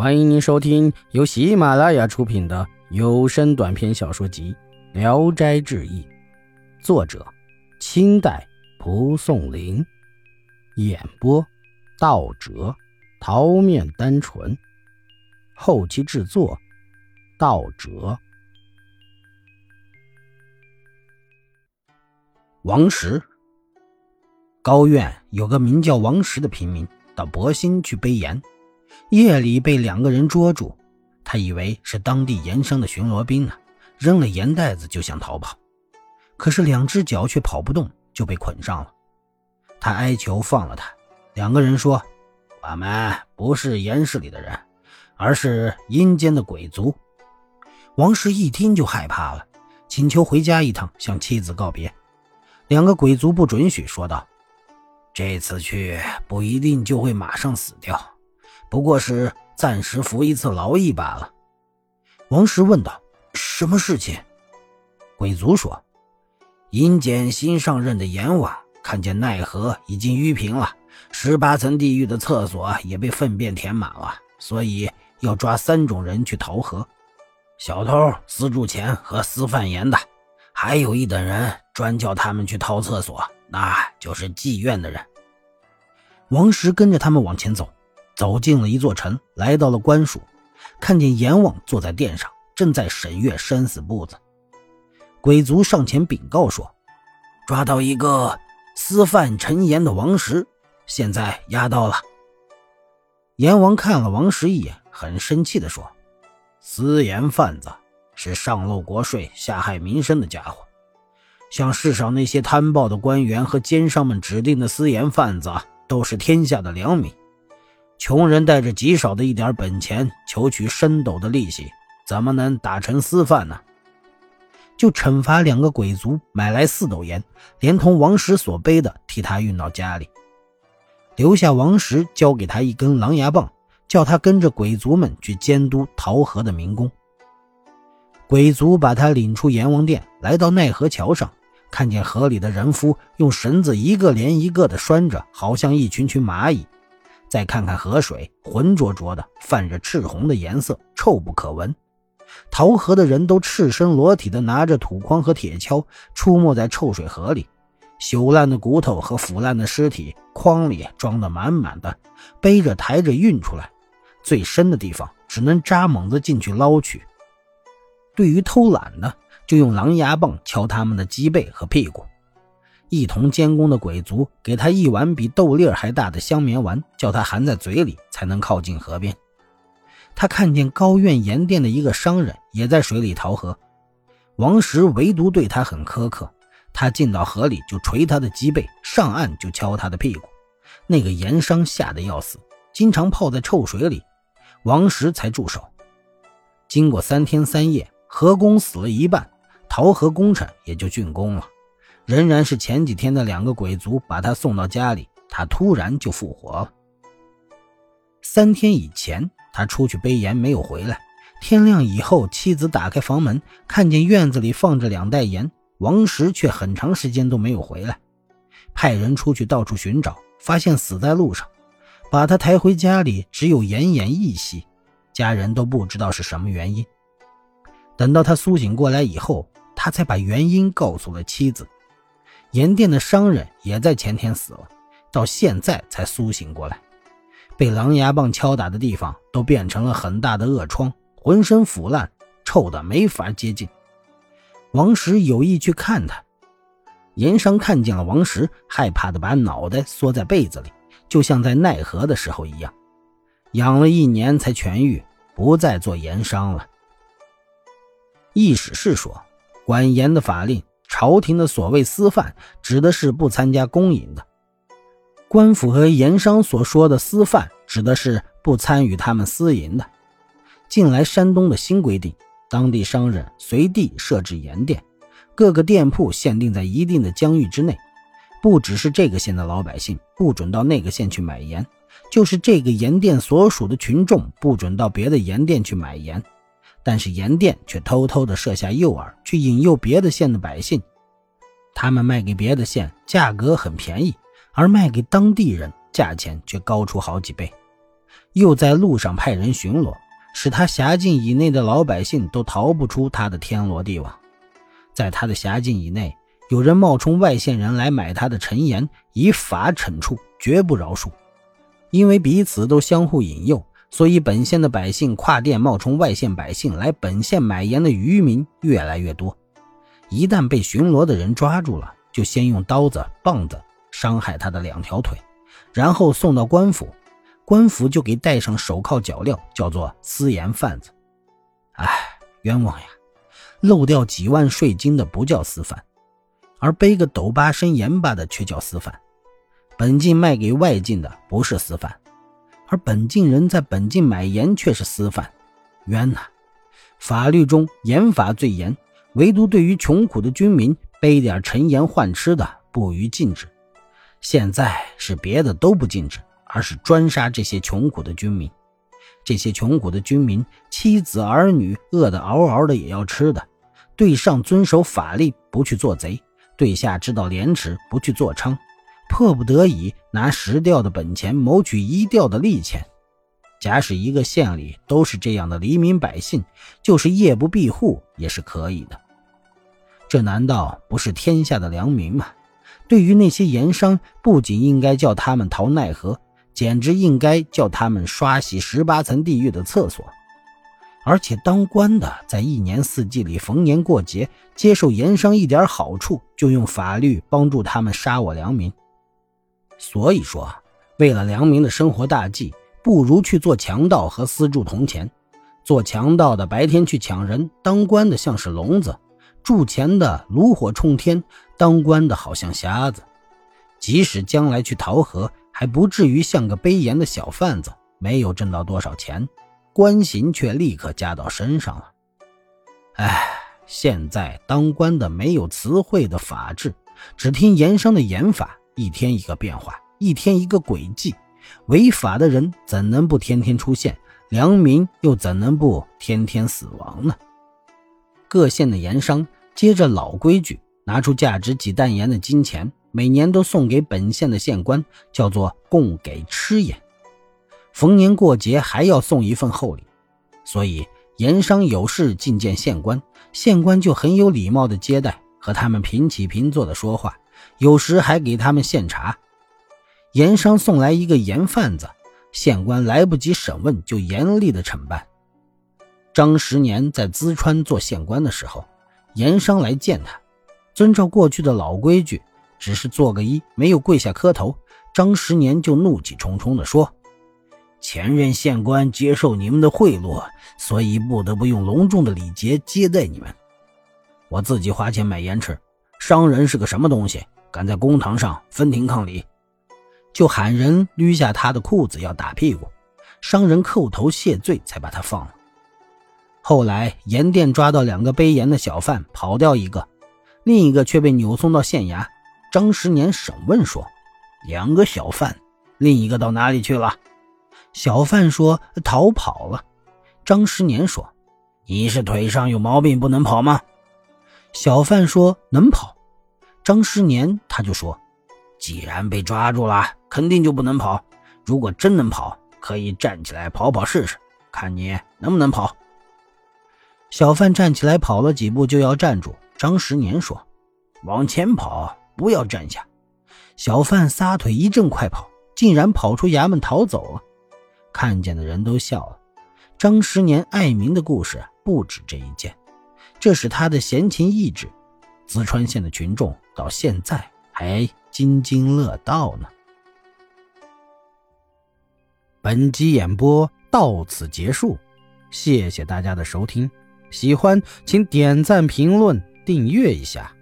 欢迎您收听由喜马拉雅出品的有声短篇小说集《聊斋志异》，作者：清代蒲松龄，演播：道哲、桃面单纯，后期制作：道哲。王石，高院有个名叫王石的平民到博兴去背盐。夜里被两个人捉住，他以为是当地盐商的巡逻兵呢，扔了盐袋子就想逃跑，可是两只脚却跑不动，就被捆上了。他哀求放了他，两个人说：“我们不是盐市里的人，而是阴间的鬼族。”王石一听就害怕了，请求回家一趟，向妻子告别。两个鬼族不准许，说道：“这次去不一定就会马上死掉。”不过是暂时服一次劳役罢了。王石问道：“什么事情？”鬼族说：“阴间新上任的阎王看见奈何已经淤平了，十八层地狱的厕所也被粪便填满了，所以要抓三种人去投河：小偷、私铸钱和私贩盐的，还有一等人专叫他们去掏厕所，那就是妓院的人。”王石跟着他们往前走。走进了一座城，来到了官署，看见阎王坐在殿上，正在审阅生死簿子。鬼族上前禀告说：“抓到一个私贩陈盐的王石，现在押到了。”阎王看了王石一眼，很生气地说：“私盐贩子是上漏国税、下害民生的家伙，像世上那些贪暴的官员和奸商们指定的私盐贩子，都是天下的良民。”穷人带着极少的一点本钱求取深斗的利息，怎么能打成私贩呢？就惩罚两个鬼族买来四斗盐，连同王石所背的，替他运到家里，留下王石交给他一根狼牙棒，叫他跟着鬼族们去监督桃河的民工。鬼族把他领出阎王殿，来到奈何桥上，看见河里的人夫用绳子一个连一个的拴着，好像一群群蚂蚁。再看看河水，浑浊浊的，泛着赤红的颜色，臭不可闻。逃河的人都赤身裸体的，拿着土筐和铁锹，出没在臭水河里。朽烂的骨头和腐烂的尸体，筐里装得满满的，背着抬着运出来。最深的地方，只能扎猛子进去捞取。对于偷懒的，就用狼牙棒敲他们的脊背和屁股。一同监工的鬼卒给他一碗比豆粒儿还大的香棉丸，叫他含在嘴里才能靠近河边。他看见高院盐店的一个商人也在水里淘河，王石唯独对他很苛刻。他进到河里就捶他的脊背，上岸就敲他的屁股。那个盐商吓得要死，经常泡在臭水里，王石才住手。经过三天三夜，河工死了一半，淘河工程也就竣工了。仍然是前几天的两个鬼族把他送到家里，他突然就复活了。三天以前，他出去背盐没有回来。天亮以后，妻子打开房门，看见院子里放着两袋盐，王石却很长时间都没有回来。派人出去到处寻找，发现死在路上，把他抬回家里，只有奄奄一息，家人都不知道是什么原因。等到他苏醒过来以后，他才把原因告诉了妻子。盐店的商人也在前天死了，到现在才苏醒过来。被狼牙棒敲打的地方都变成了很大的恶疮，浑身腐烂，臭的没法接近。王石有意去看他，盐商看见了王石，害怕的把脑袋缩在被子里，就像在奈何的时候一样。养了一年才痊愈，不再做盐商了。易史是说，管盐的法令。朝廷的所谓私贩，指的是不参加公营的；官府和盐商所说的私贩，指的是不参与他们私营的。近来山东的新规定，当地商人随地设置盐店，各个店铺限定在一定的疆域之内，不只是这个县的老百姓不准到那个县去买盐，就是这个盐店所属的群众不准到别的盐店去买盐。但是盐店却偷偷地设下诱饵，去引诱别的县的百姓。他们卖给别的县，价格很便宜，而卖给当地人，价钱却高出好几倍。又在路上派人巡逻，使他辖境以内的老百姓都逃不出他的天罗地网。在他的辖境以内，有人冒充外县人来买他的陈盐，以法惩处，绝不饶恕。因为彼此都相互引诱，所以本县的百姓跨店冒充外县百姓来本县买盐的渔民越来越多。一旦被巡逻的人抓住了，就先用刀子、棒子伤害他的两条腿，然后送到官府，官府就给戴上手铐脚镣，叫做私盐贩子。哎，冤枉呀！漏掉几万税金的不叫私贩，而背个斗八升盐巴的却叫私贩。本境卖给外境的不是私贩，而本境人在本境买盐却是私贩，冤呐！法律中盐法最严，唯独对于穷苦的军民背点陈盐换吃的不予禁止。现在是别的都不禁止，而是专杀这些穷苦的军民。这些穷苦的军民，妻子儿女饿得嗷嗷的也要吃的。对上遵守法令，不去做贼；对下知道廉耻，不去做娼。迫不得已拿十吊的本钱谋取一吊的利钱，假使一个县里都是这样的黎民百姓，就是夜不闭户也是可以的。这难道不是天下的良民吗？对于那些盐商，不仅应该叫他们逃奈何，简直应该叫他们刷洗十八层地狱的厕所。而且当官的在一年四季里逢年过节接受盐商一点好处，就用法律帮助他们杀我良民。所以说，为了良民的生活大计，不如去做强盗和私铸铜钱。做强盗的白天去抢人，当官的像是聋子；铸钱的炉火冲天，当官的好像瞎子。即使将来去讨河，还不至于像个背盐的小贩子，没有挣到多少钱，官刑却立刻加到身上了。哎，现在当官的没有词汇的法治，只听盐商的盐法。一天一个变化，一天一个诡计，违法的人怎能不天天出现？良民又怎能不天天死亡呢？各县的盐商接着老规矩，拿出价值几担盐的金钱，每年都送给本县的县官，叫做供给吃盐。逢年过节还要送一份厚礼，所以盐商有事觐见县官，县官就很有礼貌的接待，和他们平起平坐的说话。有时还给他们献茶。盐商送来一个盐贩子，县官来不及审问，就严厉的惩办。张十年在淄川做县官的时候，盐商来见他，遵照过去的老规矩，只是做个揖，没有跪下磕头。张十年就怒气冲冲地说：“前任县官接受你们的贿赂，所以不得不用隆重的礼节接待你们。我自己花钱买盐吃。”商人是个什么东西？敢在公堂上分庭抗礼，就喊人捋下他的裤子要打屁股。商人叩头谢罪，才把他放了。后来盐店抓到两个背盐的小贩，跑掉一个，另一个却被扭送到县衙。张十年审问说：“两个小贩，另一个到哪里去了？”小贩说：“逃跑了。”张十年说：“你是腿上有毛病，不能跑吗？”小贩说：“能跑。”张十年他就说：“既然被抓住了，肯定就不能跑。如果真能跑，可以站起来跑跑试试，看你能不能跑。”小贩站起来跑了几步，就要站住。张十年说：“往前跑，不要站下。”小贩撒腿一阵快跑，竟然跑出衙门逃走了。看见的人都笑了。张十年爱民的故事不止这一件。这是他的闲情逸致，淄川县的群众到现在还津津乐道呢。本集演播到此结束，谢谢大家的收听，喜欢请点赞、评论、订阅一下。